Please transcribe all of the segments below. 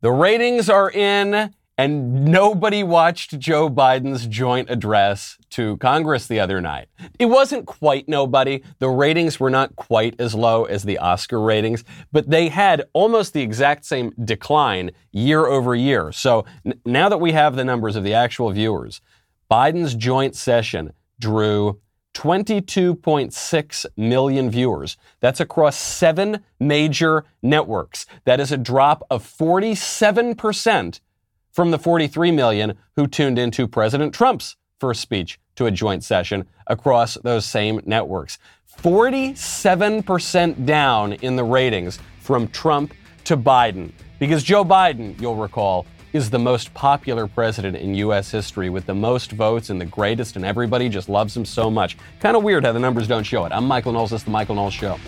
The ratings are in, and nobody watched Joe Biden's joint address to Congress the other night. It wasn't quite nobody. The ratings were not quite as low as the Oscar ratings, but they had almost the exact same decline year over year. So n- now that we have the numbers of the actual viewers, Biden's joint session drew 22.6 million viewers. That's across seven major networks. That is a drop of 47% from the 43 million who tuned into President Trump's first speech to a joint session across those same networks. 47% down in the ratings from Trump to Biden. Because Joe Biden, you'll recall, is the most popular president in U.S. history with the most votes and the greatest, and everybody just loves him so much. Kind of weird how the numbers don't show it. I'm Michael Knowles. This is The Michael Knowles Show.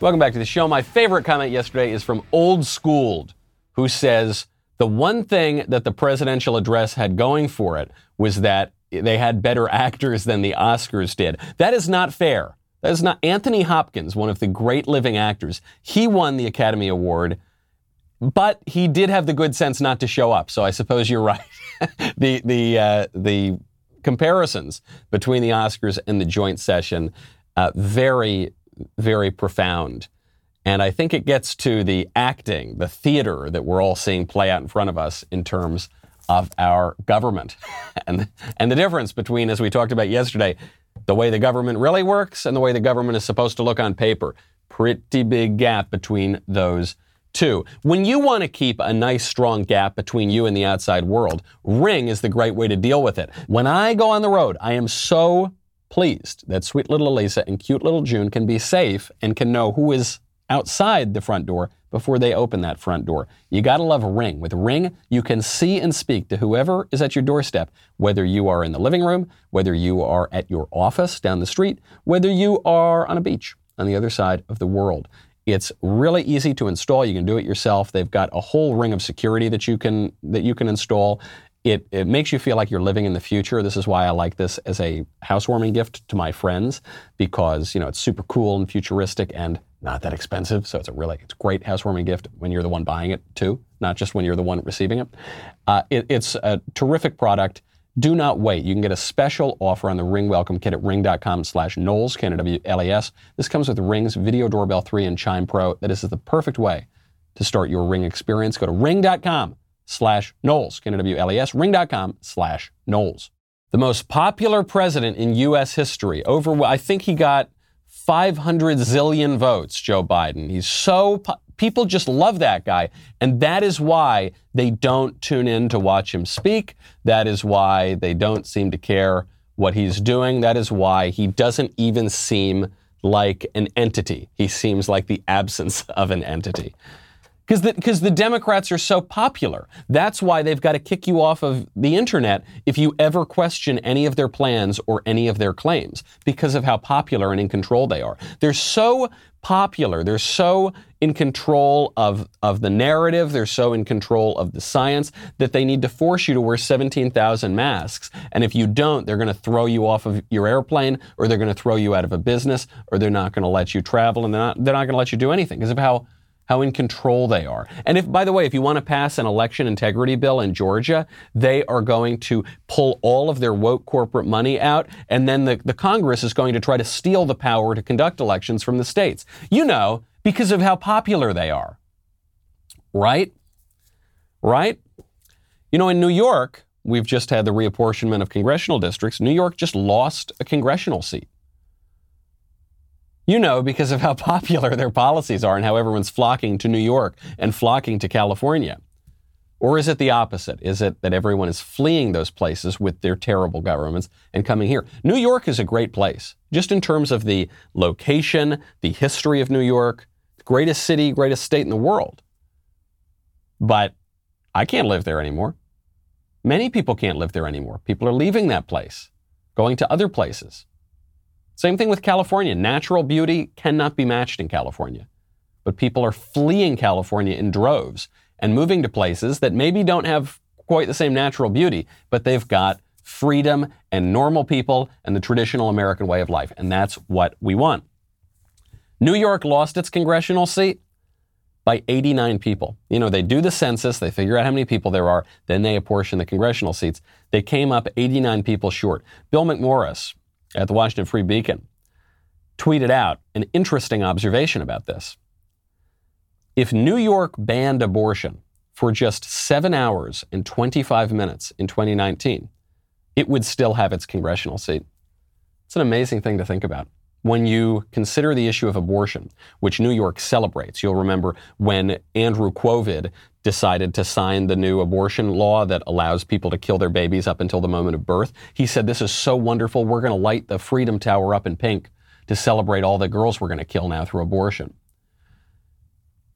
Welcome back to the show. My favorite comment yesterday is from Old Schooled, who says the one thing that the presidential address had going for it was that they had better actors than the Oscars did. That is not fair. That is not Anthony Hopkins, one of the great living actors. He won the Academy Award, but he did have the good sense not to show up. So I suppose you're right. the the uh, the comparisons between the Oscars and the joint session uh, very very profound. And I think it gets to the acting, the theater that we're all seeing play out in front of us in terms of our government. and, and the difference between, as we talked about yesterday, the way the government really works and the way the government is supposed to look on paper. Pretty big gap between those two. When you want to keep a nice strong gap between you and the outside world, Ring is the great way to deal with it. When I go on the road, I am so pleased that sweet little Elisa and cute little June can be safe and can know who is outside the front door before they open that front door. You got to love a Ring. With Ring, you can see and speak to whoever is at your doorstep, whether you are in the living room, whether you are at your office down the street, whether you are on a beach on the other side of the world. It's really easy to install. You can do it yourself. They've got a whole ring of security that you can that you can install. It, it makes you feel like you're living in the future. This is why I like this as a housewarming gift to my friends because you know it's super cool and futuristic and not that expensive. So it's a really it's great housewarming gift when you're the one buying it too, not just when you're the one receiving it. Uh, it it's a terrific product. Do not wait. You can get a special offer on the Ring Welcome Kit at ring.com slash Knowles, K-N-W-L-A-S. This comes with Ring's Video Doorbell 3 and Chime Pro. That is the perfect way to start your Ring experience. Go to ring.com slash Knowles, K-N-W-L-A-S, ring.com slash Knowles. The most popular president in U.S. history, over, I think he got 500 zillion votes, Joe Biden. He's so, people just love that guy. And that is why they don't tune in to watch him speak. That is why they don't seem to care what he's doing. That is why he doesn't even seem like an entity. He seems like the absence of an entity. Because the, the Democrats are so popular. That's why they've got to kick you off of the internet if you ever question any of their plans or any of their claims because of how popular and in control they are. They're so popular. They're so in control of, of the narrative. They're so in control of the science that they need to force you to wear 17,000 masks. And if you don't, they're going to throw you off of your airplane or they're going to throw you out of a business or they're not going to let you travel and they're not, they're not going to let you do anything because of how how in control they are. And if, by the way, if you want to pass an election integrity bill in Georgia, they are going to pull all of their woke corporate money out, and then the, the Congress is going to try to steal the power to conduct elections from the states. You know, because of how popular they are. Right? Right? You know, in New York, we've just had the reapportionment of congressional districts. New York just lost a congressional seat. You know, because of how popular their policies are and how everyone's flocking to New York and flocking to California. Or is it the opposite? Is it that everyone is fleeing those places with their terrible governments and coming here? New York is a great place, just in terms of the location, the history of New York, greatest city, greatest state in the world. But I can't live there anymore. Many people can't live there anymore. People are leaving that place, going to other places. Same thing with California. Natural beauty cannot be matched in California. But people are fleeing California in droves and moving to places that maybe don't have quite the same natural beauty, but they've got freedom and normal people and the traditional American way of life. And that's what we want. New York lost its congressional seat by 89 people. You know, they do the census, they figure out how many people there are, then they apportion the congressional seats. They came up 89 people short. Bill McMorris at the Washington Free Beacon tweeted out an interesting observation about this. If New York banned abortion for just seven hours and 25 minutes in 2019, it would still have its congressional seat. It's an amazing thing to think about. When you consider the issue of abortion, which New York celebrates, you'll remember when Andrew Quovid decided to sign the new abortion law that allows people to kill their babies up until the moment of birth. He said, This is so wonderful. We're going to light the Freedom Tower up in pink to celebrate all the girls we're going to kill now through abortion.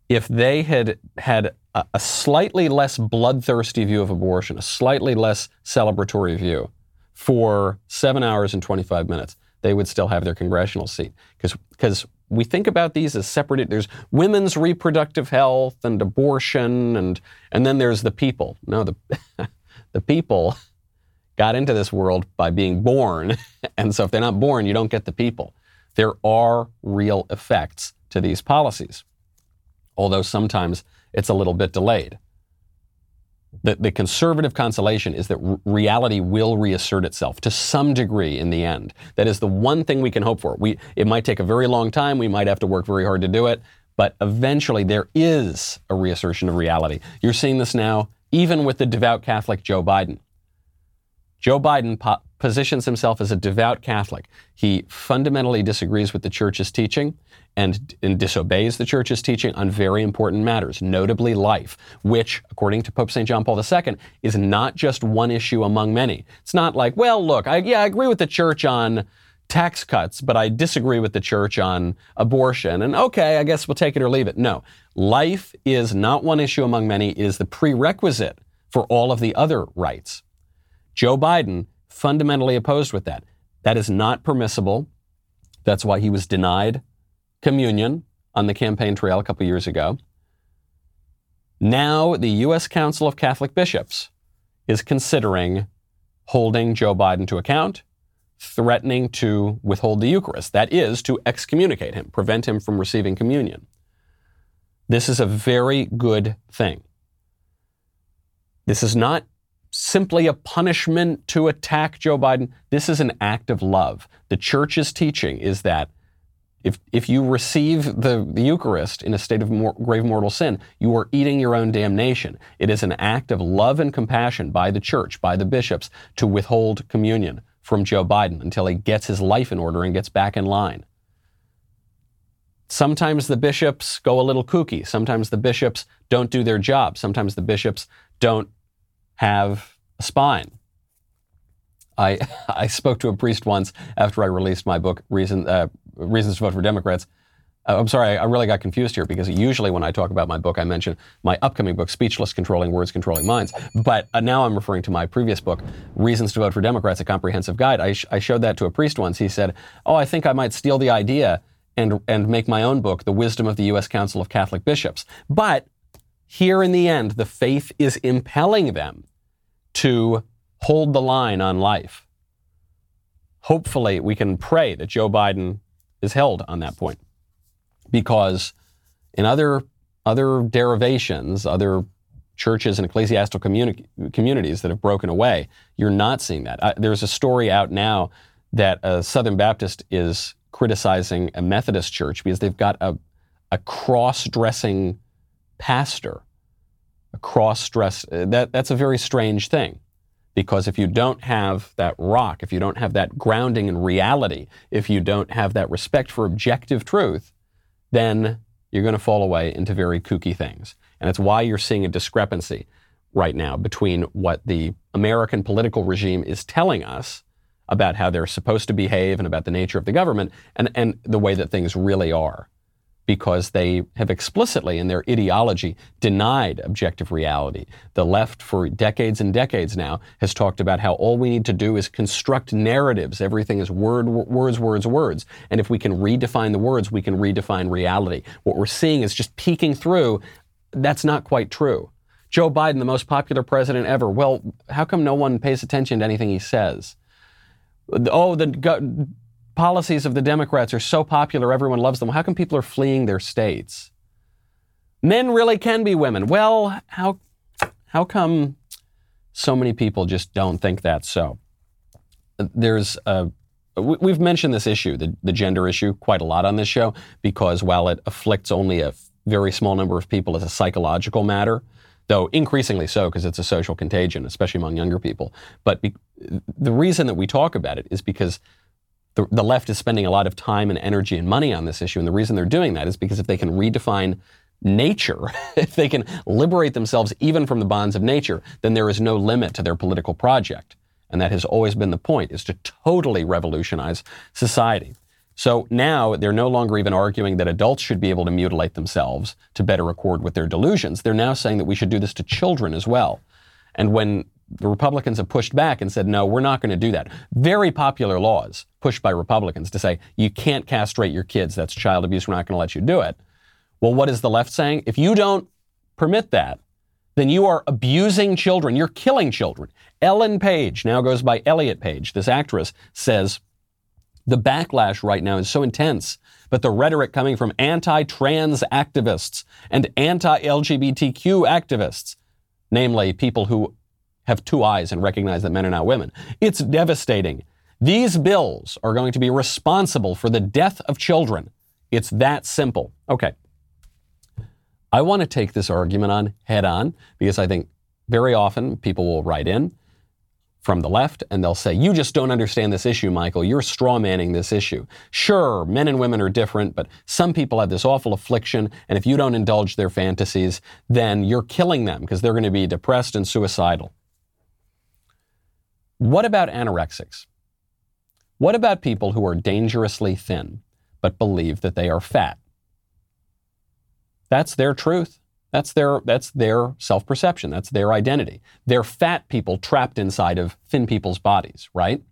If they had had a, a slightly less bloodthirsty view of abortion, a slightly less celebratory view for seven hours and 25 minutes, they would still have their congressional seat. Because we think about these as separate. There's women's reproductive health and abortion, and, and then there's the people. No, the, the people got into this world by being born. And so if they're not born, you don't get the people. There are real effects to these policies, although sometimes it's a little bit delayed the, the conservative consolation is that reality will reassert itself to some degree in the end. That is the one thing we can hope for. We, it might take a very long time. We might have to work very hard to do it. But eventually, there is a reassertion of reality. You're seeing this now, even with the devout Catholic Joe Biden. Joe Biden po- positions himself as a devout Catholic. He fundamentally disagrees with the church's teaching and, and, disobeys the church's teaching on very important matters, notably life, which, according to Pope St. John Paul II, is not just one issue among many. It's not like, well, look, I, yeah, I agree with the church on tax cuts, but I disagree with the church on abortion. And okay, I guess we'll take it or leave it. No, life is not one issue among many. It is the prerequisite for all of the other rights. Joe Biden fundamentally opposed with that. That is not permissible. That's why he was denied communion on the campaign trail a couple years ago. Now, the U.S. Council of Catholic Bishops is considering holding Joe Biden to account, threatening to withhold the Eucharist. That is, to excommunicate him, prevent him from receiving communion. This is a very good thing. This is not simply a punishment to attack Joe Biden. This is an act of love. The church's teaching is that if, if you receive the, the Eucharist in a state of grave mortal sin, you are eating your own damnation. It is an act of love and compassion by the church, by the bishops, to withhold communion from Joe Biden until he gets his life in order and gets back in line. Sometimes the bishops go a little kooky. Sometimes the bishops don't do their job. Sometimes the bishops don't have a spine. I, I spoke to a priest once after I released my book, Reason, uh, Reasons to Vote for Democrats. Uh, I'm sorry, I really got confused here because usually when I talk about my book, I mention my upcoming book, Speechless Controlling Words, Controlling Minds. But uh, now I'm referring to my previous book, Reasons to Vote for Democrats, A Comprehensive Guide. I, sh- I showed that to a priest once. He said, Oh, I think I might steal the idea and, and make my own book, The Wisdom of the U.S. Council of Catholic Bishops. But here in the end, the faith is impelling them to hold the line on life. Hopefully, we can pray that Joe Biden is held on that point. Because in other, other derivations, other churches and ecclesiastical communi- communities that have broken away, you're not seeing that. Uh, there's a story out now that a Southern Baptist is criticizing a Methodist church because they've got a, a cross dressing pastor. A cross dress, uh, that, that's a very strange thing. Because if you don't have that rock, if you don't have that grounding in reality, if you don't have that respect for objective truth, then you're going to fall away into very kooky things. And it's why you're seeing a discrepancy right now between what the American political regime is telling us about how they're supposed to behave and about the nature of the government and, and the way that things really are because they have explicitly, in their ideology, denied objective reality. The left, for decades and decades now, has talked about how all we need to do is construct narratives. Everything is word, words, words, words. And if we can redefine the words, we can redefine reality. What we're seeing is just peeking through. That's not quite true. Joe Biden, the most popular president ever. Well, how come no one pays attention to anything he says? Oh, the policies of the Democrats are so popular, everyone loves them. How come people are fleeing their states? Men really can be women. Well, how, how come so many people just don't think that's so? There's a We've mentioned this issue, the, the gender issue, quite a lot on this show because while it afflicts only a very small number of people as a psychological matter, though increasingly so because it's a social contagion, especially among younger people. But be, the reason that we talk about it is because the, the left is spending a lot of time and energy and money on this issue. And the reason they're doing that is because if they can redefine nature, if they can liberate themselves even from the bonds of nature, then there is no limit to their political project and that has always been the point, is to totally revolutionize society. So now they're no longer even arguing that adults should be able to mutilate themselves to better accord with their delusions. They're now saying that we should do this to children as well. And when the Republicans have pushed back and said, no, we're not going to do that. Very popular laws pushed by Republicans to say, you can't castrate your kids. That's child abuse. We're not going to let you do it. Well, what is the left saying? If you don't permit that, then you are abusing children. You're killing children. Ellen Page, now goes by Elliot Page, this actress, says the backlash right now is so intense, but the rhetoric coming from anti trans activists and anti LGBTQ activists, namely people who have two eyes and recognize that men are not women, it's devastating. These bills are going to be responsible for the death of children. It's that simple. Okay. I want to take this argument on head on because I think very often people will write in from the left and they'll say, You just don't understand this issue, Michael. You're straw manning this issue. Sure, men and women are different, but some people have this awful affliction, and if you don't indulge their fantasies, then you're killing them because they're going to be depressed and suicidal. What about anorexics? What about people who are dangerously thin but believe that they are fat? That's their truth. That's their, that's their self perception. That's their identity. They're fat people trapped inside of thin people's bodies, right?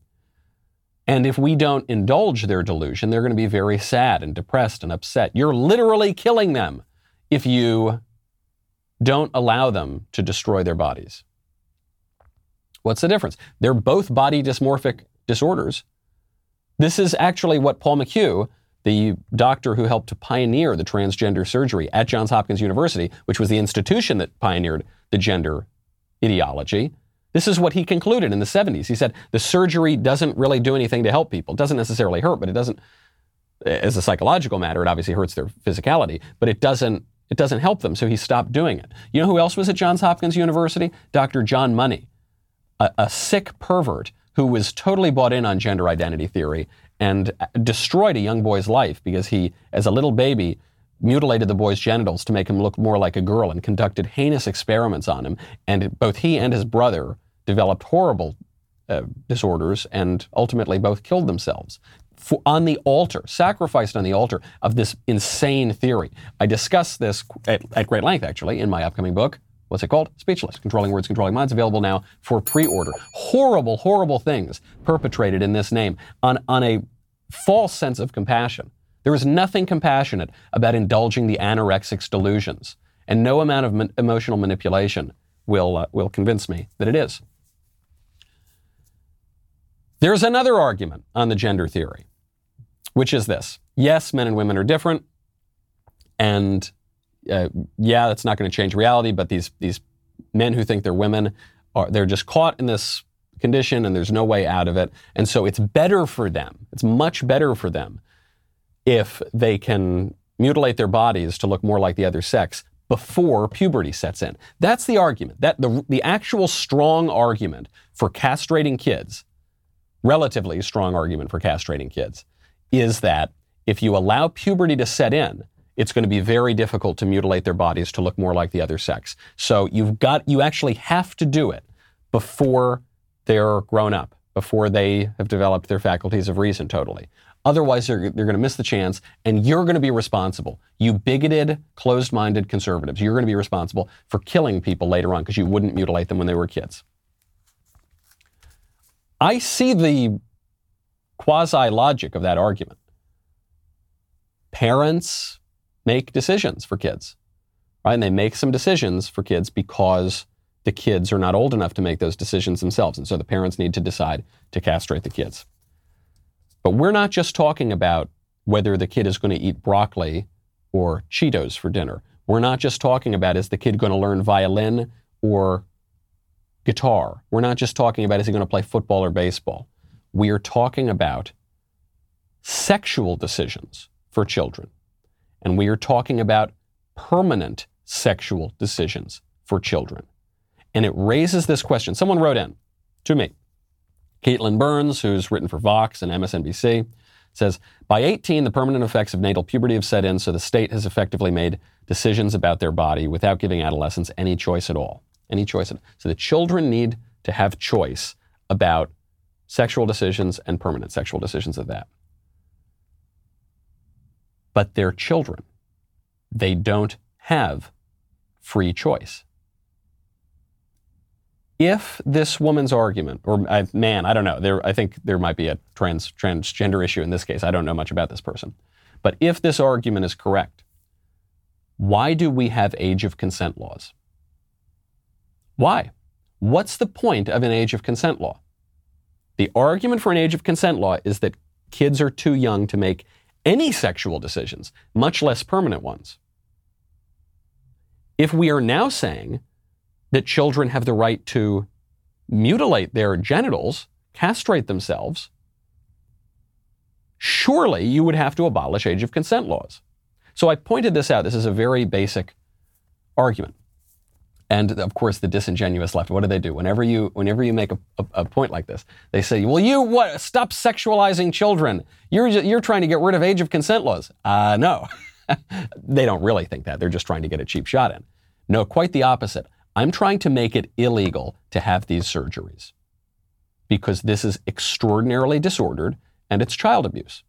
And if we don't indulge their delusion, they're going to be very sad and depressed and upset. You're literally killing them if you don't allow them to destroy their bodies. What's the difference? They're both body dysmorphic disorders. This is actually what Paul McHugh, the doctor who helped to pioneer the transgender surgery at Johns Hopkins University, which was the institution that pioneered the gender ideology. This is what he concluded in the 70s. He said the surgery doesn't really do anything to help people. It doesn't necessarily hurt, but it doesn't, as a psychological matter, it obviously hurts their physicality, but it doesn't, it doesn't help them. So he stopped doing it. You know who else was at Johns Hopkins University? Dr. John Money, a, a sick pervert who was totally bought in on gender identity theory and destroyed a young boy's life because he, as a little baby, mutilated the boy's genitals to make him look more like a girl and conducted heinous experiments on him. And both he and his brother developed horrible uh, disorders and ultimately both killed themselves. For, on the altar, sacrificed on the altar of this insane theory. I discuss this at, at great length, actually, in my upcoming book, what's it called? Speechless. Controlling Words, Controlling Minds, available now for pre order. Horrible, horrible things perpetrated in this name on, on a false sense of compassion. There is nothing compassionate about indulging the anorexic's delusions, and no amount of emotional manipulation will, uh, will convince me that it is. There's another argument on the gender theory, which is this yes, men and women are different, and uh, yeah, that's not going to change reality, but these, these men who think they're women are they're just caught in this condition and there's no way out of it. And so it's better for them, it's much better for them if they can mutilate their bodies to look more like the other sex before puberty sets in. That's the argument. That the, the actual strong argument for castrating kids, relatively strong argument for castrating kids, is that if you allow puberty to set in, it's going to be very difficult to mutilate their bodies to look more like the other sex. So you've got you actually have to do it before they're grown up, before they have developed their faculties of reason totally. Otherwise, they're, they're going to miss the chance, and you're going to be responsible. You bigoted, closed minded conservatives, you're going to be responsible for killing people later on because you wouldn't mutilate them when they were kids. I see the quasi logic of that argument. Parents make decisions for kids. right? And they make some decisions for kids because the kids are not old enough to make those decisions themselves. And so the parents need to decide to castrate the kids. But we're not just talking about whether the kid is going to eat broccoli or Cheetos for dinner. We're not just talking about is the kid going to learn violin or guitar. We're not just talking about is he going to play football or baseball. We are talking about sexual decisions for children. And we are talking about permanent sexual decisions for children. And it raises this question. Someone wrote in to me. Katelyn Burns, who's written for Vox and MSNBC, says By 18, the permanent effects of natal puberty have set in, so the state has effectively made decisions about their body without giving adolescents any choice at all. Any choice. At. So the children need to have choice about sexual decisions and permanent sexual decisions of that. But they're children. They don't have free choice if this woman's argument, or uh, man, I don't know, there, I think there might be a trans, transgender issue in this case. I don't know much about this person. But if this argument is correct, why do we have age of consent laws? Why? What's the point of an age of consent law? The argument for an age of consent law is that kids are too young to make any sexual decisions, much less permanent ones. If we are now saying that children have the right to mutilate their genitals, castrate themselves, surely you would have to abolish age of consent laws. So I pointed this out. This is a very basic argument. And of course, the disingenuous left, what do they do? Whenever you, whenever you make a, a, a point like this, they say, well, you what, stop sexualizing children. You're, you're trying to get rid of age of consent laws. Uh, no. they don't really think that. They're just trying to get a cheap shot in. No, quite the opposite. I'm trying to make it illegal to have these surgeries because this is extraordinarily disordered and it's child abuse.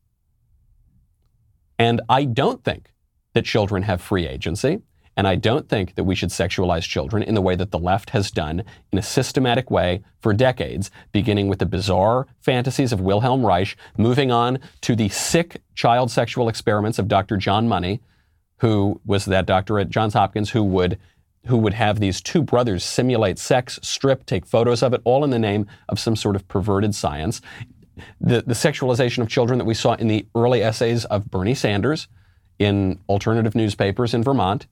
And I don't think that children have free agency. And I don't think that we should sexualize children in the way that the left has done in a systematic way for decades, beginning with the bizarre fantasies of Wilhelm Reich, moving on to the sick child sexual experiments of Dr. John Money, who was that doctor at Johns Hopkins who would who would have these two brothers simulate sex, strip, take photos of it, all in the name of some sort of perverted science. The, the sexualization of children that we saw in the early essays of Bernie Sanders in alternative newspapers in Vermont,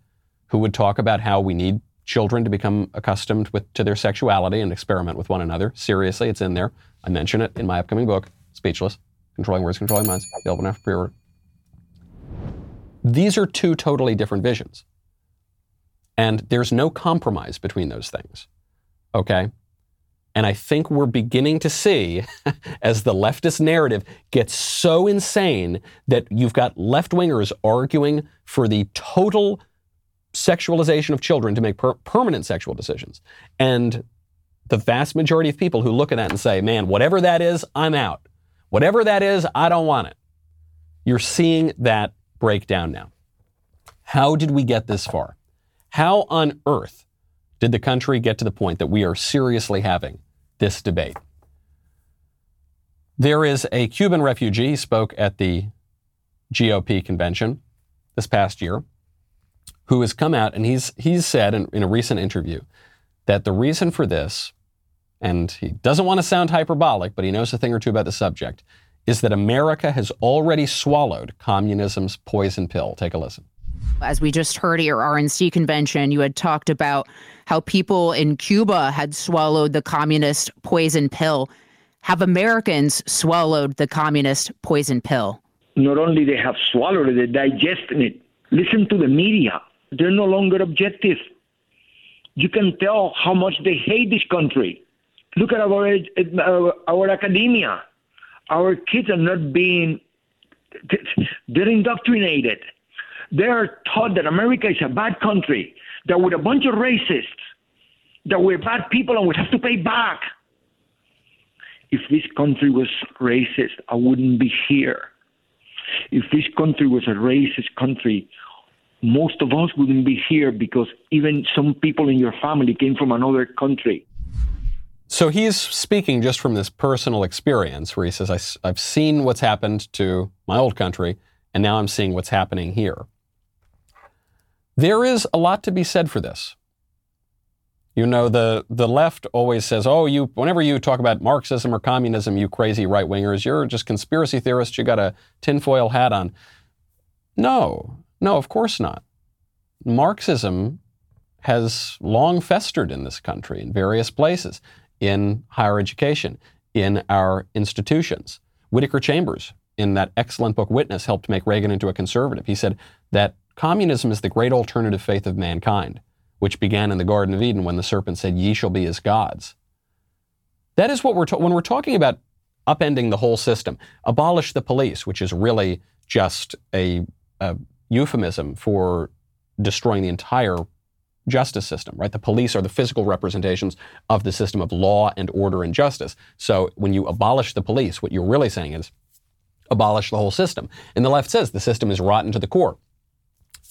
who would talk about how we need children to become accustomed with, to their sexuality and experiment with one another. Seriously, it's in there. I mention it in my upcoming book, Speechless Controlling Words, Controlling Minds, available now for pre order. These are two totally different visions. And there's no compromise between those things. Okay? And I think we're beginning to see, as the leftist narrative gets so insane that you've got left wingers arguing for the total sexualization of children to make per- permanent sexual decisions. And the vast majority of people who look at that and say, man, whatever that is, I'm out. Whatever that is, I don't want it. You're seeing that break down now. How did we get this far? How on earth did the country get to the point that we are seriously having this debate? There is a Cuban refugee, spoke at the GOP convention this past year, who has come out and he's, he's said in, in a recent interview that the reason for this, and he doesn't want to sound hyperbolic, but he knows a thing or two about the subject, is that America has already swallowed communism's poison pill. Take a listen. As we just heard at your RNC convention, you had talked about how people in Cuba had swallowed the communist poison pill. Have Americans swallowed the communist poison pill? Not only they have swallowed it, they're digesting it. Listen to the media. They're no longer objective. You can tell how much they hate this country. Look at our our, our academia. Our kids are not being they're indoctrinated. They are taught that America is a bad country, that we're a bunch of racists, that we're bad people and we have to pay back. If this country was racist, I wouldn't be here. If this country was a racist country, most of us wouldn't be here because even some people in your family came from another country. So he's speaking just from this personal experience where he says, I've seen what's happened to my old country, and now I'm seeing what's happening here. There is a lot to be said for this. You know, the, the left always says, oh, you, whenever you talk about Marxism or communism, you crazy right wingers, you're just conspiracy theorists, you got a tinfoil hat on. No, no, of course not. Marxism has long festered in this country in various places, in higher education, in our institutions. Whittaker Chambers, in that excellent book Witness, helped make Reagan into a conservative. He said that communism is the great alternative faith of mankind which began in the Garden of Eden when the serpent said, Ye shall be as gods. That is what we're ta- when we're talking about upending the whole system. Abolish the police, which is really just a, a euphemism for destroying the entire justice system, right? The police are the physical representations of the system of law and order and justice. So when you abolish the police, what you're really saying is abolish the whole system. And the left says the system is rotten to the core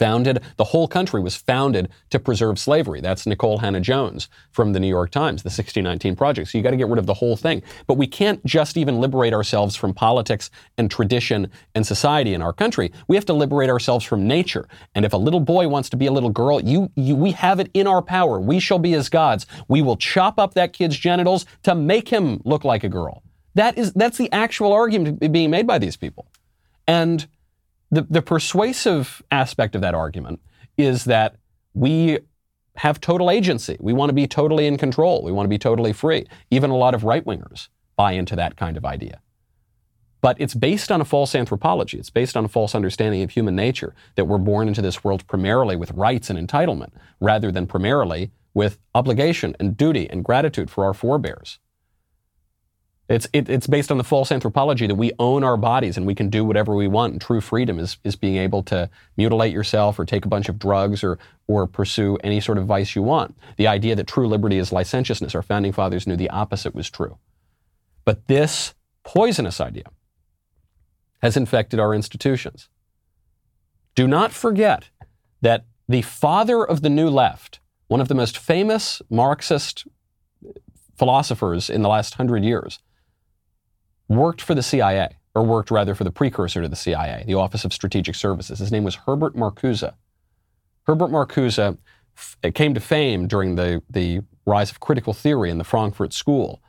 founded, the whole country was founded to preserve slavery. That's Nicole Hannah-Jones from the New York Times, the 1619 Project. So you got to get rid of the whole thing. But we can't just even liberate ourselves from politics and tradition and society in our country. We have to liberate ourselves from nature. And if a little boy wants to be a little girl, you, you we have it in our power. We shall be as gods. We will chop up that kid's genitals to make him look like a girl. That is that's the actual argument being made by these people. And the, the persuasive aspect of that argument is that we have total agency. We want to be totally in control. We want to be totally free. Even a lot of right wingers buy into that kind of idea. But it's based on a false anthropology. It's based on a false understanding of human nature that we're born into this world primarily with rights and entitlement rather than primarily with obligation and duty and gratitude for our forebears. It's, it, it's based on the false anthropology that we own our bodies and we can do whatever we want. And true freedom is, is being able to mutilate yourself or take a bunch of drugs or, or pursue any sort of vice you want. The idea that true liberty is licentiousness, our founding fathers knew the opposite was true. But this poisonous idea has infected our institutions. Do not forget that the father of the New Left, one of the most famous Marxist philosophers in the last hundred years, worked for the CIA, or worked rather for the precursor to the CIA, the Office of Strategic Services. His name was Herbert Marcuse. Herbert Marcuse f- came to fame during the, the rise of critical theory in the Frankfurt School.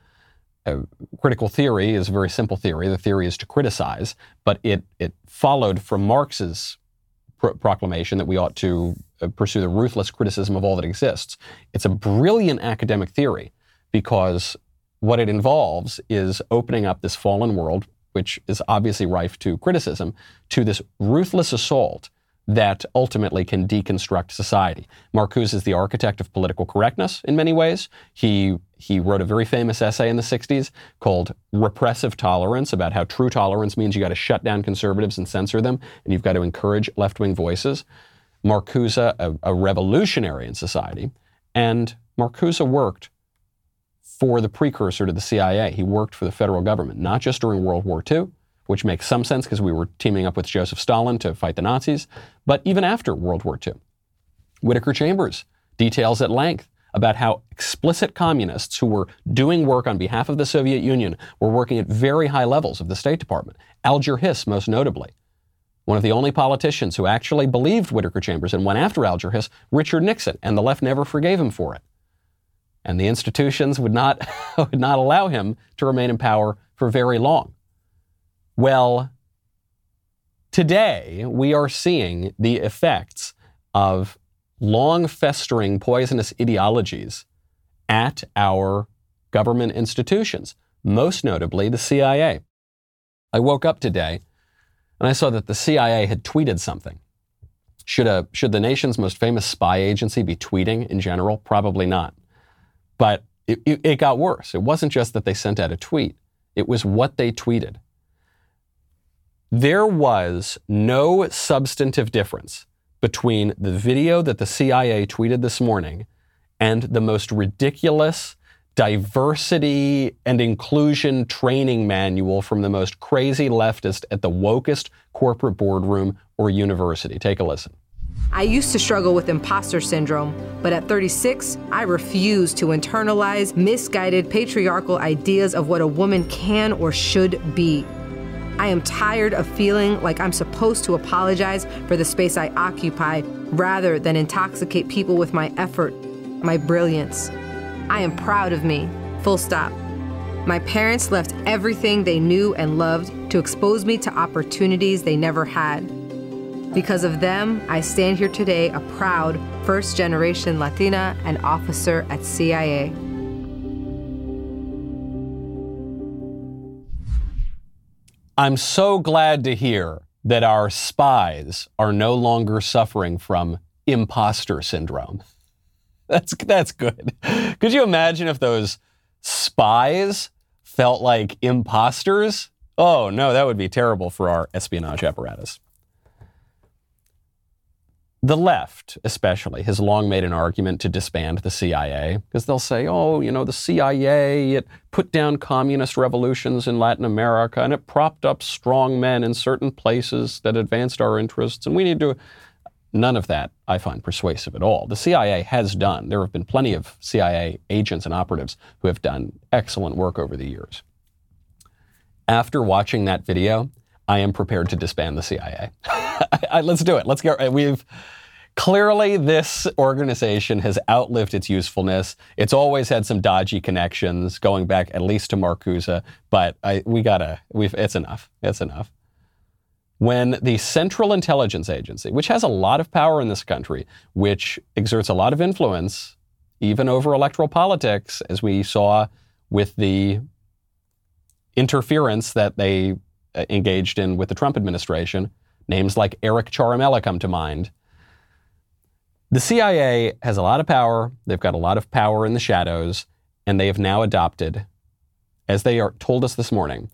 Uh, critical theory is a very simple theory. The theory is to criticize, but it, it followed from Marx's proclamation that we ought to uh, pursue the ruthless criticism of all that exists. It's a brilliant academic theory because what it involves is opening up this fallen world, which is obviously rife to criticism, to this ruthless assault that ultimately can deconstruct society. Marcuse is the architect of political correctness in many ways. He, he wrote a very famous essay in the 60s called Repressive Tolerance about how true tolerance means you got to shut down conservatives and censor them, and you've got to encourage left wing voices. Marcuse, a, a revolutionary in society, and Marcuse worked for the precursor to the CIA. He worked for the federal government, not just during World War II, which makes some sense because we were teaming up with Joseph Stalin to fight the Nazis, but even after World War II. Whittaker Chambers details at length about how explicit communists who were doing work on behalf of the Soviet Union were working at very high levels of the State Department. Alger Hiss, most notably. One of the only politicians who actually believed Whittaker Chambers and went after Alger Hiss, Richard Nixon, and the left never forgave him for it and the institutions would not, would not allow him to remain in power for very long. Well, today we are seeing the effects of long festering poisonous ideologies at our government institutions, most notably the CIA. I woke up today and I saw that the CIA had tweeted something. Should, a, should the nation's most famous spy agency be tweeting in general? Probably not. But it, it, it got worse. It wasn't just that they sent out a tweet, it was what they tweeted. There was no substantive difference between the video that the CIA tweeted this morning and the most ridiculous diversity and inclusion training manual from the most crazy leftist at the wokest corporate boardroom or university. Take a listen. I used to struggle with imposter syndrome, but at 36, I refused to internalize misguided patriarchal ideas of what a woman can or should be. I am tired of feeling like I'm supposed to apologize for the space I occupy rather than intoxicate people with my effort, my brilliance. I am proud of me. Full stop. My parents left everything they knew and loved to expose me to opportunities they never had. Because of them, I stand here today a proud first generation Latina and officer at CIA. I'm so glad to hear that our spies are no longer suffering from imposter syndrome. That's that's good. Could you imagine if those spies felt like imposters? Oh no, that would be terrible for our espionage apparatus. The left, especially, has long made an argument to disband the CIA because they'll say, oh, you know, the CIA, it put down communist revolutions in Latin America and it propped up strong men in certain places that advanced our interests, and we need to. None of that I find persuasive at all. The CIA has done, there have been plenty of CIA agents and operatives who have done excellent work over the years. After watching that video, I am prepared to disband the CIA. Let's do it. Let's go. We've clearly this organization has outlived its usefulness. It's always had some dodgy connections going back at least to Marcuse, but I, we gotta. We've. It's enough. It's enough. When the Central Intelligence Agency, which has a lot of power in this country, which exerts a lot of influence, even over electoral politics, as we saw with the interference that they uh, engaged in with the Trump administration. Names like Eric Ciaramella come to mind. The CIA has a lot of power. They've got a lot of power in the shadows, and they have now adopted, as they are told us this morning,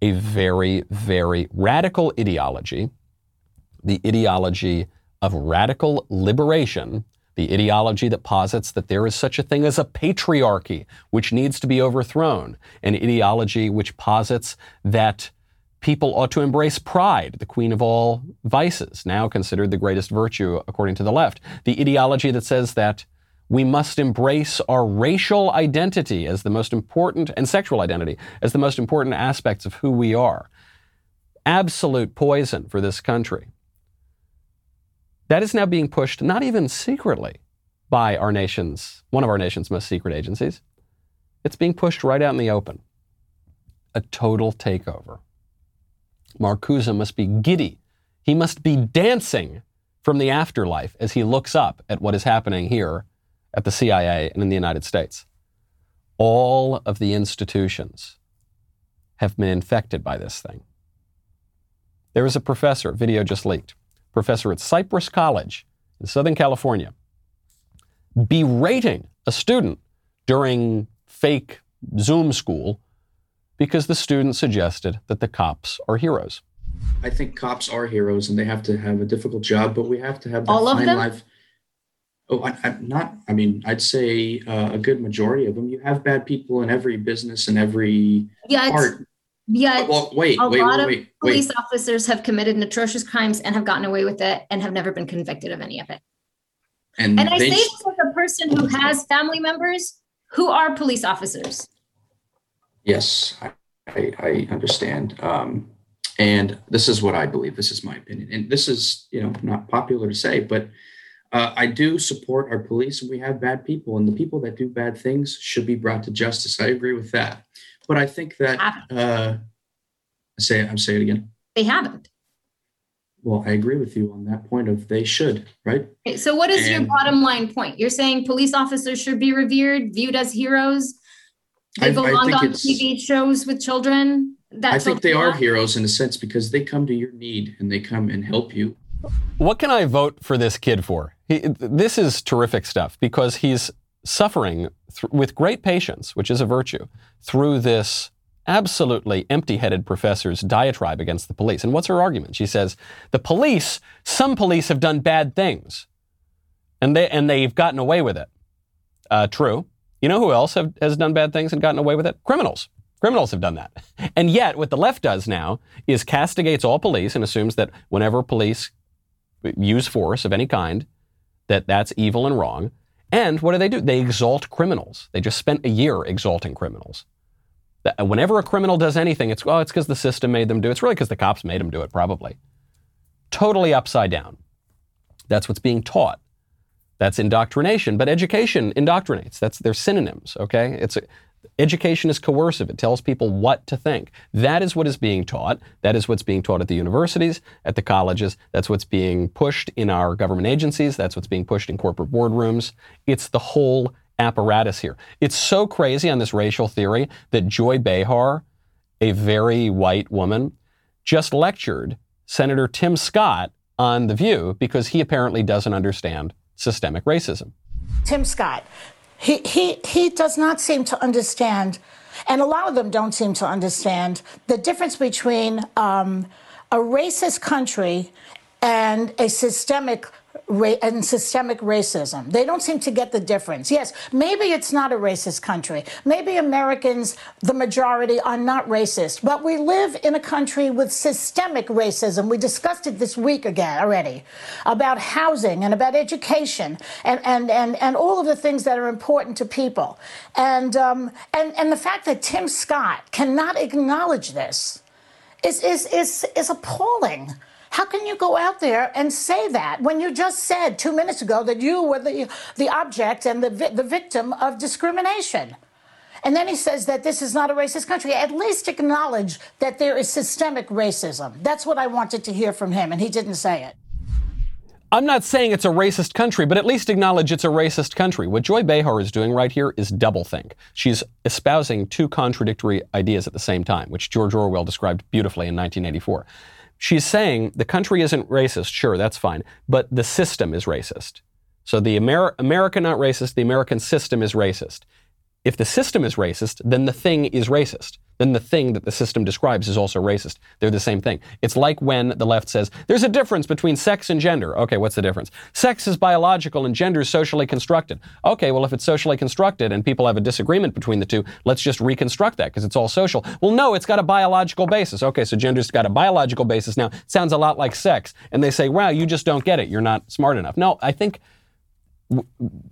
a very, very radical ideology, the ideology of radical liberation, the ideology that posits that there is such a thing as a patriarchy which needs to be overthrown, an ideology which posits that people ought to embrace pride, the queen of all vices, now considered the greatest virtue according to the left. The ideology that says that we must embrace our racial identity as the most important, and sexual identity as the most important aspects of who we are. Absolute poison for this country. That is now being pushed, not even secretly, by our nation's, one of our nation's most secret agencies. It's being pushed right out in the open. A total takeover. Marcuse must be giddy. He must be dancing from the afterlife as he looks up at what is happening here at the CIA and in the United States. All of the institutions have been infected by this thing. There is a professor, video just leaked, professor at Cypress College in Southern California, berating a student during fake Zoom school because the student suggested that the cops are heroes. I think cops are heroes and they have to have a difficult job, but we have to have that All of them? life. Oh, I, I'm not. I mean, I'd say uh, a good majority of them. You have bad people in every business and every Yet, part. yet Well, wait, a wait, lot wait, of wait, police wait. officers have committed atrocious crimes and have gotten away with it and have never been convicted of any of it. And, And I they say just- this as a person who has family members who are police officers. Yes, I, I, I understand. Um, and this is what I believe. This is my opinion. And this is, you know, not popular to say, but uh, I do support our police and we have bad people and the people that do bad things should be brought to justice. I agree with that. But I think that, uh, say I'm saying it again. They haven't. Well, I agree with you on that point of they should, right? Okay, So what is your bottom line point? You're saying police officers should be revered, viewed as heroes? They I- I belong think on TV shows with children? That I think they are heroes in a sense because they come to your need and they come and help you. What can I vote for this kid for? He, this is terrific stuff because he's suffering th- with great patience, which is a virtue, through this absolutely empty headed professor's diatribe against the police. And what's her argument? She says, the police, some police have done bad things and, they, and they've gotten away with it. Uh, true. You know who else have, has done bad things and gotten away with it? Criminals. Criminals have done that. And yet, what the left does now is castigates all police and assumes that whenever police use force of any kind, that that's evil and wrong. And what do they do? They exalt criminals. They just spent a year exalting criminals. Whenever a criminal does anything, it's, oh, it's because the system made them do it. It's really because the cops made them do it, probably. Totally upside down. That's what's being taught. That's indoctrination, but education indoctrinates. That's they're synonyms, okay? It's a, education is coercive. It tells people what to think. That is what is being taught. That is what's being taught at the universities, at the colleges. That's what's being pushed in our government agencies. That's what's being pushed in corporate boardrooms. It's the whole apparatus here. It's so crazy on this racial theory that Joy Behar, a very white woman, just lectured Senator Tim Scott on The View because he apparently doesn't understand systemic racism. Tim Scott. He, he, he does not seem to understand, and a lot of them don't seem to understand, the difference between um, a racist country and a systemic ra- and systemic racism. They don't seem to get the difference. Yes, maybe it's not a racist country. Maybe Americans, the majority, are not racist. But we live in a country with systemic racism. We discussed it this week again already about housing and about education and, and, and, and all of the things that are important to people. And, um, and, and the fact that Tim Scott cannot acknowledge this is, is, is, is appalling. How can you go out there and say that when you just said two minutes ago that you were the, the object and the, vi- the victim of discrimination? And then he says that this is not a racist country. At least acknowledge that there is systemic racism. That's what I wanted to hear from him, and he didn't say it. I'm not saying it's a racist country, but at least acknowledge it's a racist country. What Joy Behar is doing right here is doublethink. She's espousing two contradictory ideas at the same time, which George Orwell described beautifully in 1984. She's saying the country isn't racist, sure, that's fine, but the system is racist. So the Amer- America not racist, the American system is racist. If the system is racist, then the thing is racist. Then the thing that the system describes is also racist. They're the same thing. It's like when the left says, there's a difference between sex and gender. Okay, what's the difference? Sex is biological and gender is socially constructed. Okay, well, if it's socially constructed and people have a disagreement between the two, let's just reconstruct that because it's all social. Well, no, it's got a biological basis. Okay, so gender's got a biological basis now. Sounds a lot like sex. And they say, wow, you just don't get it. You're not smart enough. No, I think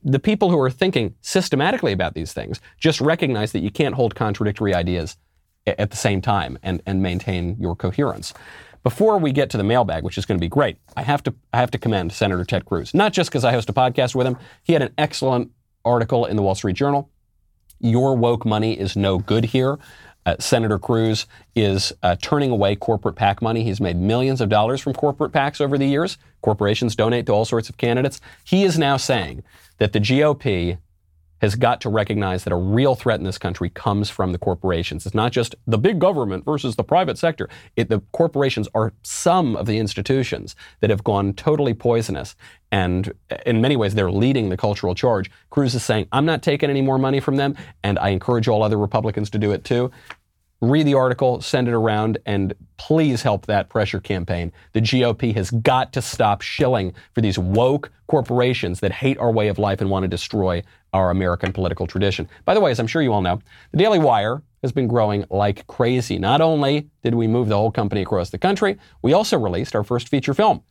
the people who are thinking systematically about these things just recognize that you can't hold contradictory ideas at the same time and, and maintain your coherence. Before we get to the mailbag, which is going to be great, I have to I have to commend Senator Ted Cruz. Not just because I host a podcast with him. He had an excellent article in the Wall Street Journal. Your woke money is no good here. Uh, Senator Cruz is uh, turning away corporate PAC money. He's made millions of dollars from corporate PACs over the years. Corporations donate to all sorts of candidates. He is now saying that the GOP has got to recognize that a real threat in this country comes from the corporations. It's not just the big government versus the private sector. It, the corporations are some of the institutions that have gone totally poisonous. And in many ways, they're leading the cultural charge. Cruz is saying, I'm not taking any more money from them, and I encourage all other Republicans to do it too. Read the article, send it around, and please help that pressure campaign. The GOP has got to stop shilling for these woke corporations that hate our way of life and want to destroy our American political tradition. By the way, as I'm sure you all know, the Daily Wire has been growing like crazy. Not only did we move the whole company across the country, we also released our first feature film.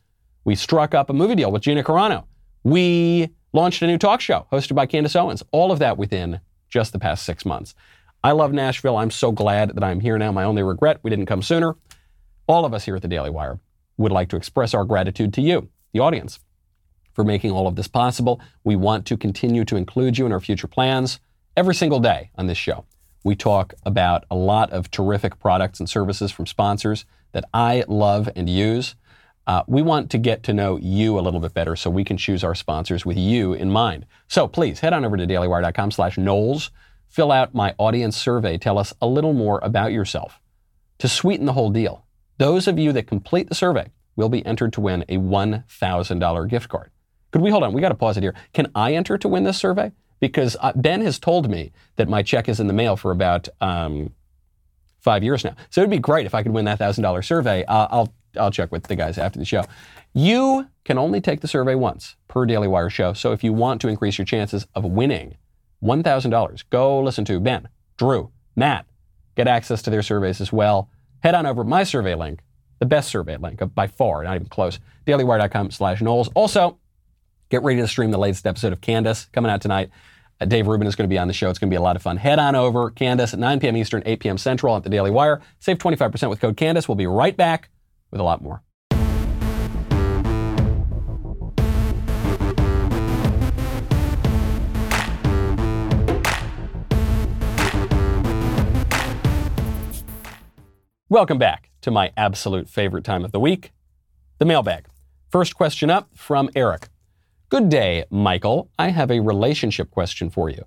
We struck up a movie deal with Gina Carano. We launched a new talk show hosted by Candace Owens. All of that within just the past six months. I love Nashville. I'm so glad that I'm here now. My only regret, we didn't come sooner. All of us here at the Daily Wire would like to express our gratitude to you, the audience, for making all of this possible. We want to continue to include you in our future plans every single day on this show. We talk about a lot of terrific products and services from sponsors that I love and use. Uh, we want to get to know you a little bit better so we can choose our sponsors with you in mind. So please head on over to dailywire.com slash Knowles. Fill out my audience survey. Tell us a little more about yourself. To sweeten the whole deal, those of you that complete the survey will be entered to win a $1,000 gift card. Could we hold on? We got to pause it here. Can I enter to win this survey? Because uh, Ben has told me that my check is in the mail for about um, five years now. So it'd be great if I could win that thousand dollar survey. Uh, I'll I'll check with the guys after the show. You can only take the survey once per Daily Wire show. So if you want to increase your chances of winning one thousand dollars, go listen to Ben, Drew, Matt, get access to their surveys as well. Head on over my survey link, the best survey link by far, not even close. DailyWire.com/slash Knowles. Also, get ready to stream the latest episode of Candace coming out tonight. Uh, Dave Rubin is going to be on the show. It's going to be a lot of fun. Head on over, Candace, at 9 p.m. Eastern, 8 p.m. Central at the Daily Wire. Save 25% with code Candace. We'll be right back with a lot more. Welcome back to my absolute favorite time of the week, the mailbag. First question up from Eric. Good day, Michael. I have a relationship question for you.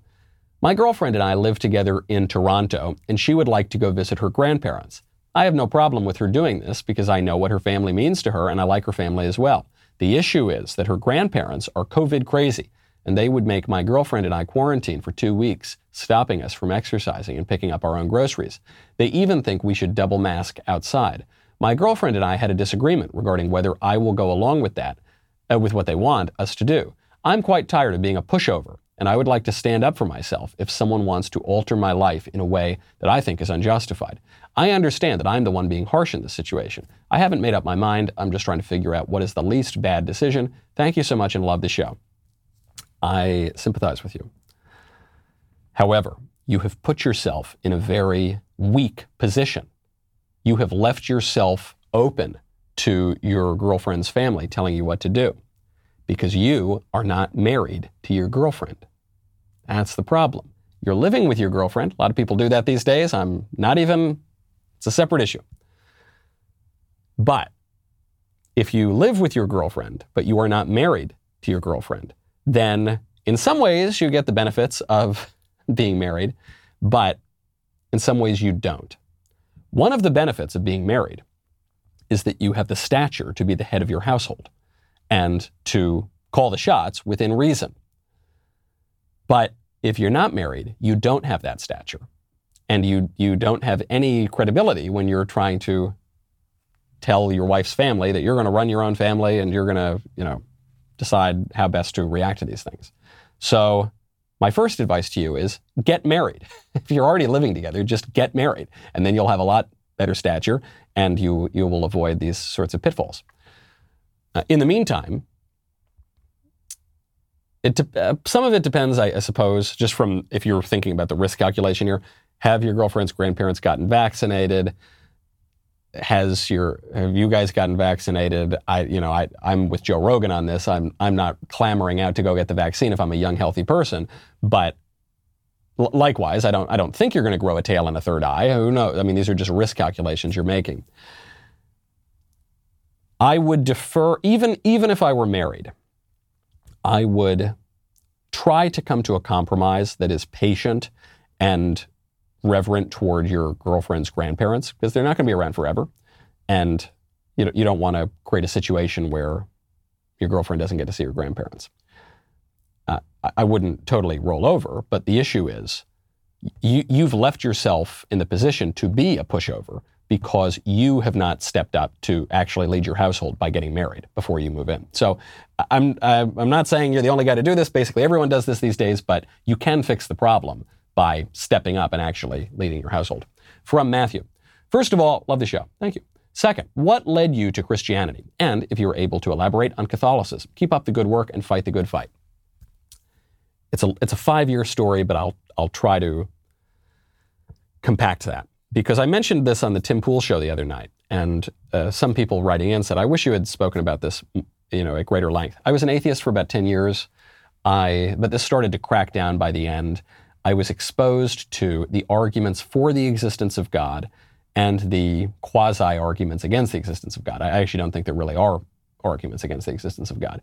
My girlfriend and I live together in Toronto, and she would like to go visit her grandparents. I have no problem with her doing this because I know what her family means to her and I like her family as well. The issue is that her grandparents are COVID crazy, and they would make my girlfriend and I quarantine for two weeks, stopping us from exercising and picking up our own groceries. They even think we should double mask outside. My girlfriend and I had a disagreement regarding whether I will go along with that, uh, with what they want us to do. I'm quite tired of being a pushover, and I would like to stand up for myself if someone wants to alter my life in a way that I think is unjustified. I understand that I'm the one being harsh in this situation. I haven't made up my mind. I'm just trying to figure out what is the least bad decision. Thank you so much and love the show. I sympathize with you. However, you have put yourself in a very weak position. You have left yourself open to your girlfriend's family telling you what to do because you are not married to your girlfriend. That's the problem. You're living with your girlfriend. A lot of people do that these days. I'm not even, it's a separate issue. But if you live with your girlfriend, but you are not married to your girlfriend, then in some ways you get the benefits of being married, but in some ways you don't. One of the benefits of being married is that you have the stature to be the head of your household and to call the shots within reason. But if you're not married, you don't have that stature. And you, you don't have any credibility when you're trying to tell your wife's family that you're going to run your own family and you're going to, you know, decide how best to react to these things. So, my first advice to you is get married. if you're already living together, just get married, and then you'll have a lot better stature and you, you will avoid these sorts of pitfalls. Uh, in the meantime, it de- uh, some of it depends, I, I suppose, just from if you're thinking about the risk calculation here. Have your girlfriend's grandparents gotten vaccinated? Has your have you guys gotten vaccinated? I you know I I'm with Joe Rogan on this. I'm I'm not clamoring out to go get the vaccine if I'm a young healthy person, but l- likewise, I don't I don't think you're going to grow a tail and a third eye. Who knows? I mean, these are just risk calculations you're making. I would defer even even if I were married. I would try to come to a compromise that is patient and reverent toward your girlfriend's grandparents because they're not going to be around forever. And you, know, you don't want to create a situation where your girlfriend doesn't get to see her grandparents. Uh, I wouldn't totally roll over, but the issue is you, you've left yourself in the position to be a pushover because you have not stepped up to actually lead your household by getting married before you move in. So I'm, I'm not saying you're the only guy to do this. Basically, everyone does this these days, but you can fix the problem by stepping up and actually leading your household. From Matthew. First of all, love the show. Thank you. Second, what led you to Christianity? And if you were able to elaborate on Catholicism, keep up the good work and fight the good fight. It's a, it's a five year story, but I'll, I'll try to compact that because I mentioned this on the Tim Pool show the other night. And uh, some people writing in said, I wish you had spoken about this you know, at greater length. I was an atheist for about 10 years. I, but this started to crack down by the end. I was exposed to the arguments for the existence of God and the quasi arguments against the existence of God. I actually don't think there really are arguments against the existence of God.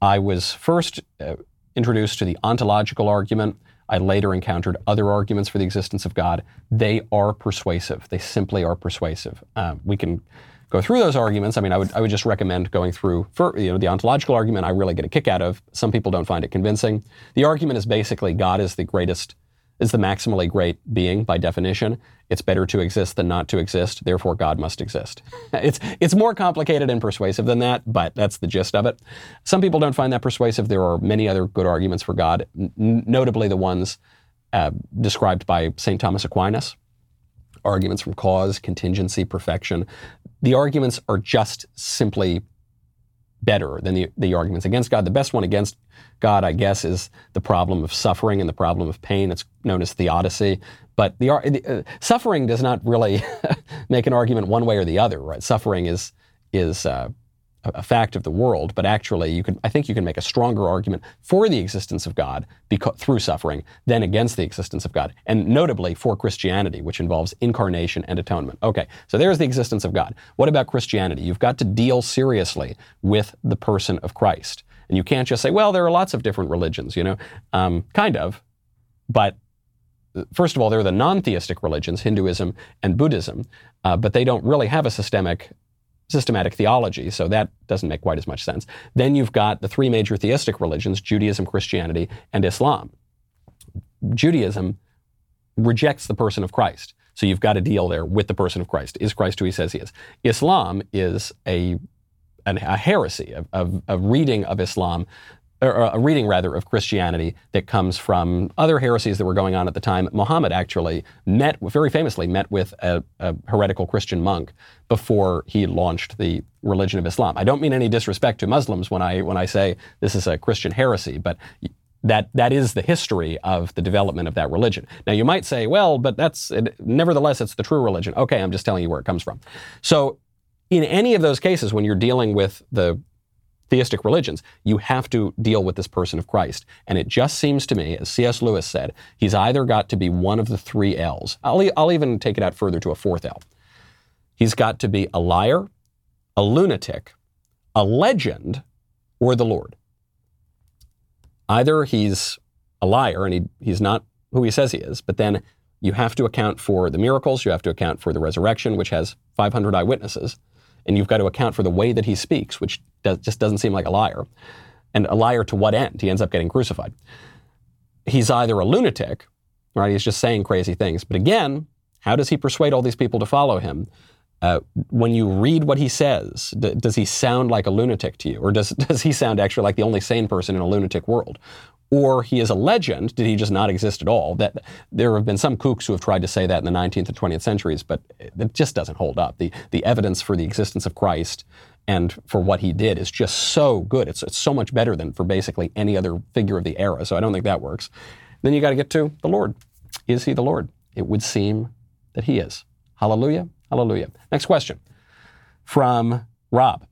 I was first uh, introduced to the ontological argument. I later encountered other arguments for the existence of God. They are persuasive. They simply are persuasive. Uh, we can go through those arguments. I mean, I would, I would just recommend going through for, you know, the ontological argument. I really get a kick out of. Some people don't find it convincing. The argument is basically God is the greatest, is the maximally great being by definition. It's better to exist than not to exist. Therefore, God must exist. it's, it's more complicated and persuasive than that, but that's the gist of it. Some people don't find that persuasive. There are many other good arguments for God, n- notably the ones uh, described by St. Thomas Aquinas arguments from cause, contingency, perfection the arguments are just simply better than the, the arguments against God. The best one against God, I guess, is the problem of suffering and the problem of pain. It's known as theodicy. But the, uh, suffering does not really make an argument one way or the other, right? Suffering is is uh, a fact of the world, but actually, you can I think you can make a stronger argument for the existence of God because, through suffering than against the existence of God, and notably for Christianity, which involves incarnation and atonement. Okay, so there's the existence of God. What about Christianity? You've got to deal seriously with the person of Christ, and you can't just say, "Well, there are lots of different religions," you know, um, kind of, but first of all, there are the non theistic religions, Hinduism and Buddhism, uh, but they don't really have a systemic. Systematic theology, so that doesn't make quite as much sense. Then you've got the three major theistic religions Judaism, Christianity, and Islam. Judaism rejects the person of Christ. So you've got to deal there with the person of Christ. Is Christ who he says he is? Islam is a, a heresy, a reading of Islam or a reading rather of Christianity that comes from other heresies that were going on at the time. Muhammad actually met, very famously, met with a, a, heretical Christian monk before he launched the religion of Islam. I don't mean any disrespect to Muslims when I when I say this is a Christian heresy, but that that is the history of the development of that religion. Now you might say, well, but that's it, nevertheless it's the true religion. Okay, I'm just telling you where it comes from. So in any of those cases, when you're dealing with the theistic religions, you have to deal with this person of Christ. And it just seems to me, as C.S. Lewis said, he's either got to be one of the three L's. I'll, I'll even take it out further to a fourth L. He's got to be a liar, a lunatic, a legend, or the Lord. Either he's a liar and he, he's not who he says he is, but then you have to account for the miracles, you have to account for the resurrection, which has 500 eyewitnesses, and you've got to account for the way that he speaks, which does, just doesn't seem like a liar. And a liar to what end? He ends up getting crucified. He's either a lunatic, right? He's just saying crazy things. But again, how does he persuade all these people to follow him? Uh, when you read what he says, d- does he sound like a lunatic to you? Or does, does he sound actually like the only sane person in a lunatic world? Or he is a legend. Did he just not exist at all? That there have been some kooks who have tried to say that in the 19th and 20th centuries, but it just doesn't hold up. The the evidence for the existence of Christ and for what he did is just so good. It's, it's so much better than for basically any other figure of the era. So I don't think that works. Then you got to get to the Lord. Is he the Lord? It would seem that he is. Hallelujah. Hallelujah. Next question from Rob.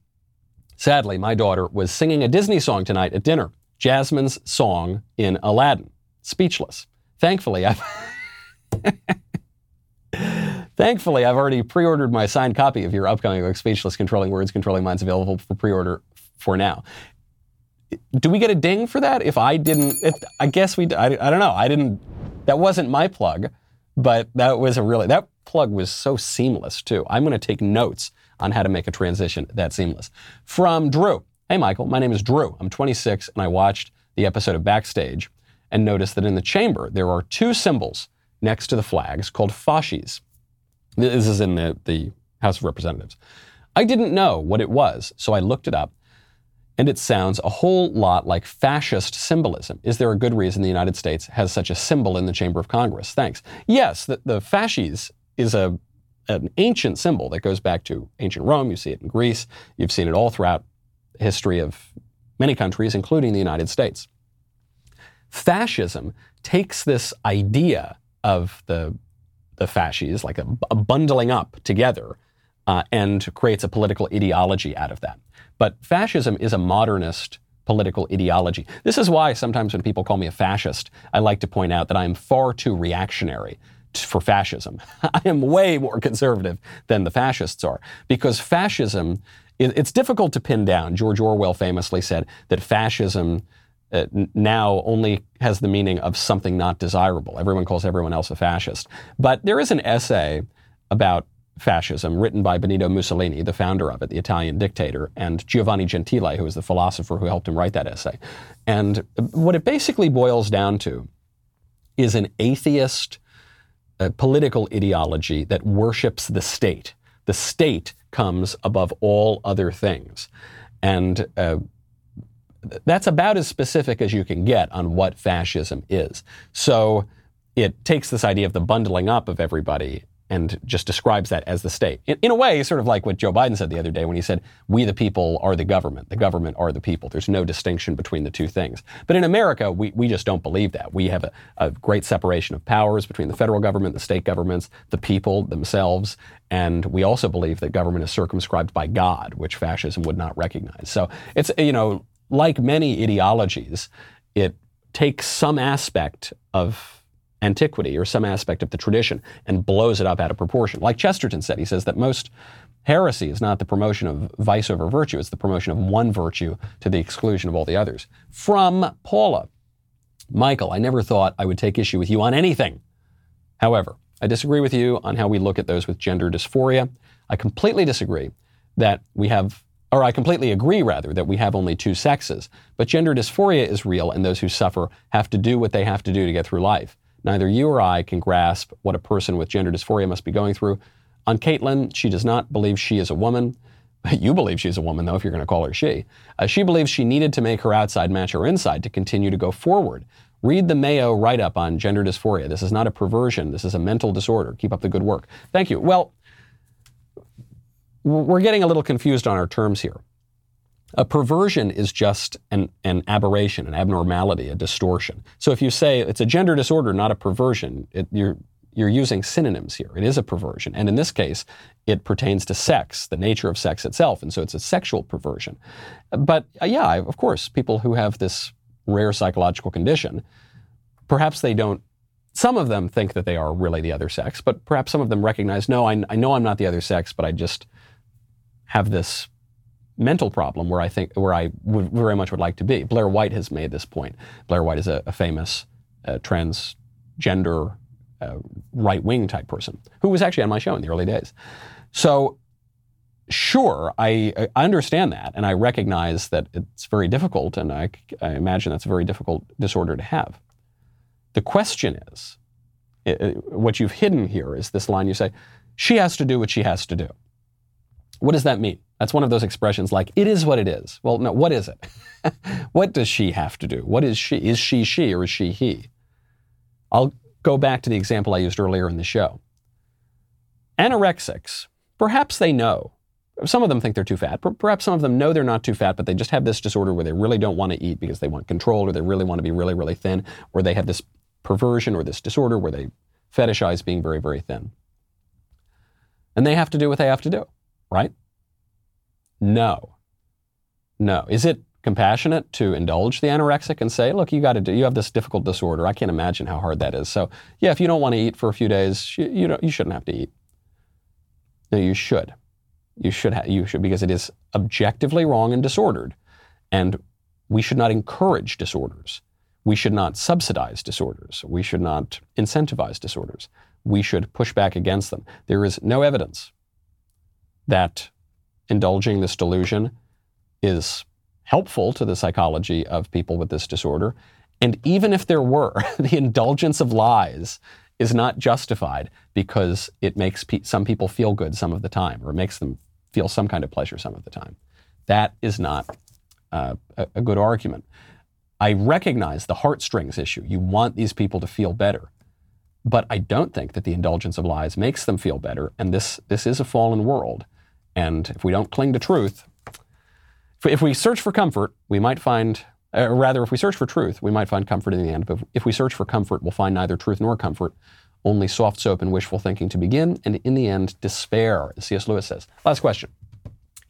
Sadly, my daughter was singing a Disney song tonight at dinner. Jasmine's song in Aladdin. Speechless. Thankfully, I've Thankfully, I've already pre-ordered my signed copy of your upcoming book, Speechless: Controlling Words, Controlling Minds, available for pre-order for now. Do we get a ding for that? If I didn't, if, I guess we. I, I don't know. I didn't. That wasn't my plug, but that was a really that plug was so seamless too. I'm going to take notes on how to make a transition that seamless. From Drew. Hey, Michael, my name is Drew. I'm 26 and I watched the episode of Backstage and noticed that in the chamber there are two symbols next to the flags called fasces. This is in the, the House of Representatives. I didn't know what it was, so I looked it up, and it sounds a whole lot like fascist symbolism. Is there a good reason the United States has such a symbol in the Chamber of Congress? Thanks. Yes, the, the fasces is a, an ancient symbol that goes back to ancient Rome. You see it in Greece. You've seen it all throughout history of many countries, including the United States. Fascism takes this idea of the, the fasces, like a, a bundling up together, uh, and creates a political ideology out of that. But fascism is a modernist political ideology. This is why sometimes when people call me a fascist, I like to point out that I am far too reactionary for fascism. I am way more conservative than the fascists are because fascism it's difficult to pin down. George Orwell famously said that fascism uh, now only has the meaning of something not desirable. Everyone calls everyone else a fascist. But there is an essay about fascism written by Benito Mussolini, the founder of it, the Italian dictator, and Giovanni Gentile, who was the philosopher who helped him write that essay. And what it basically boils down to is an atheist uh, political ideology that worships the state. The state comes above all other things. And uh, that's about as specific as you can get on what fascism is. So it takes this idea of the bundling up of everybody and just describes that as the state. In, in, a way, sort of like what Joe Biden said the other day when he said, We the people are the government. The government are the people. There's no distinction between the two things. But in America, we, we just don't believe that. We have a, a great separation of powers between the federal government, the state governments, the people themselves. And we also believe that government is circumscribed by God, which fascism would not recognize. So it's, you know, like many ideologies, it takes some aspect of antiquity or some aspect of the tradition and blows it up out of proportion. Like Chesterton said, he says that most heresy is not the promotion of vice over virtue, it's the promotion of one virtue to the exclusion of all the others. From Paula Michael, I never thought I would take issue with you on anything. However, I disagree with you on how we look at those with gender dysphoria. I completely disagree that we have, or I completely agree rather, that we have only two sexes. But gender dysphoria is real, and those who suffer have to do what they have to do to get through life. Neither you or I can grasp what a person with gender dysphoria must be going through. On Caitlin, she does not believe she is a woman. You believe she's a woman, though, if you're going to call her she. Uh, she believes she needed to make her outside match her inside to continue to go forward. Read the Mayo write up on gender dysphoria. This is not a perversion, this is a mental disorder. Keep up the good work. Thank you. Well, we're getting a little confused on our terms here. A perversion is just an, an aberration, an abnormality, a distortion. So if you say it's a gender disorder, not a perversion, it, you're, you're using synonyms here. It is a perversion. And in this case, it pertains to sex, the nature of sex itself. And so it's a sexual perversion. But uh, yeah, of course, people who have this rare psychological condition, perhaps they don't, some of them think that they are really the other sex, but perhaps some of them recognize, no, I, I know I'm not the other sex, but I just have this mental problem where I think where I would very much would like to be. Blair White has made this point. Blair White is a, a famous uh, transgender uh, right wing type person who was actually on my show in the early days. So sure, I, I, understand that, and I recognize that it's very difficult, and I, I, imagine that's a very difficult disorder to have. The question is, it, what you've hidden here is this line you say, she has to do what she has to do. What does that mean? That's one of those expressions like, it is what it is. Well, no, what is it? what does she have to do? What is she? Is she she or is she he? I'll go back to the example I used earlier in the show. Anorexics, perhaps they know. Some of them think they're too fat. Perhaps some of them know they're not too fat, but they just have this disorder where they really don't want to eat because they want control or they really want to be really, really thin, or they have this perversion or this disorder where they fetishize being very, very thin. And they have to do what they have to do, right? No. No. Is it compassionate to indulge the anorexic and say, look, you got to do, you have this difficult disorder. I can't imagine how hard that is. So, yeah, if you don't want to eat for a few days, you, you, you shouldn't have to eat. No, you should. You should, ha- you should, because it is objectively wrong and disordered. And we should not encourage disorders. We should not subsidize disorders. We should not incentivize disorders. We should push back against them. There is no evidence that indulging this delusion is helpful to the psychology of people with this disorder. And even if there were, the indulgence of lies is not justified because it makes pe- some people feel good some of the time or makes them feel some kind of pleasure some of the time. That is not uh, a, a good argument. I recognize the heartstrings issue. You want these people to feel better. But I don't think that the indulgence of lies makes them feel better. And this, this is a fallen world. And if we don't cling to truth, if we search for comfort, we might find, or rather, if we search for truth, we might find comfort in the end. But if we search for comfort, we'll find neither truth nor comfort, only soft soap and wishful thinking to begin, and in the end, despair, as C.S. Lewis says. Last question.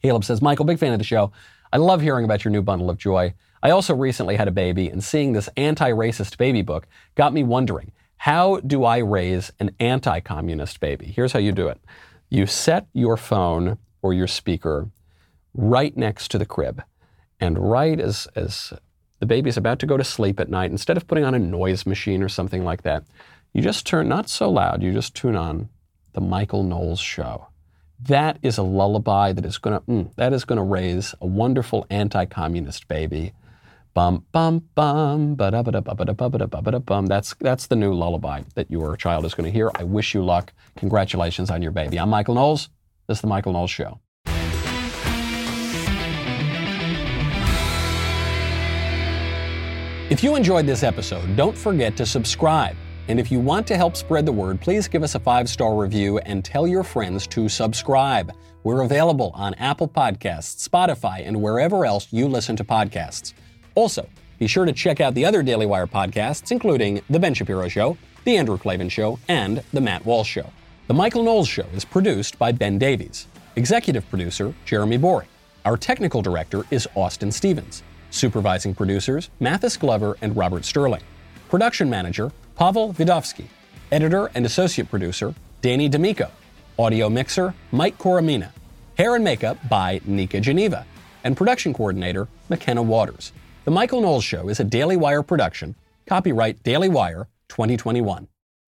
Caleb says, Michael, big fan of the show. I love hearing about your new bundle of joy. I also recently had a baby, and seeing this anti racist baby book got me wondering how do I raise an anti communist baby? Here's how you do it you set your phone or your speaker right next to the crib. And right as, as the baby's about to go to sleep at night, instead of putting on a noise machine or something like that, you just turn, not so loud, you just tune on the Michael Knowles show. That is a lullaby that is going to, mm, that is going to raise a wonderful anti-communist baby. Bum, bum, bum, ba da ba da ba ba da ba da ba da bum. That's, that's the new lullaby that your child is going to hear. I wish you luck. Congratulations on your baby. I'm Michael Knowles. This is The Michael Knowles Show. If you enjoyed this episode, don't forget to subscribe. And if you want to help spread the word, please give us a five star review and tell your friends to subscribe. We're available on Apple Podcasts, Spotify, and wherever else you listen to podcasts. Also, be sure to check out the other Daily Wire podcasts, including The Ben Shapiro Show, The Andrew Klavan Show, and The Matt Walsh Show. The Michael Knowles Show is produced by Ben Davies. Executive producer, Jeremy Boring. Our technical director is Austin Stevens. Supervising producers, Mathis Glover and Robert Sterling. Production manager, Pavel Vidovsky. Editor and associate producer, Danny D'Amico. Audio mixer, Mike Coromina. Hair and makeup by Nika Geneva. And production coordinator, McKenna Waters. The Michael Knowles Show is a Daily Wire production. Copyright Daily Wire 2021.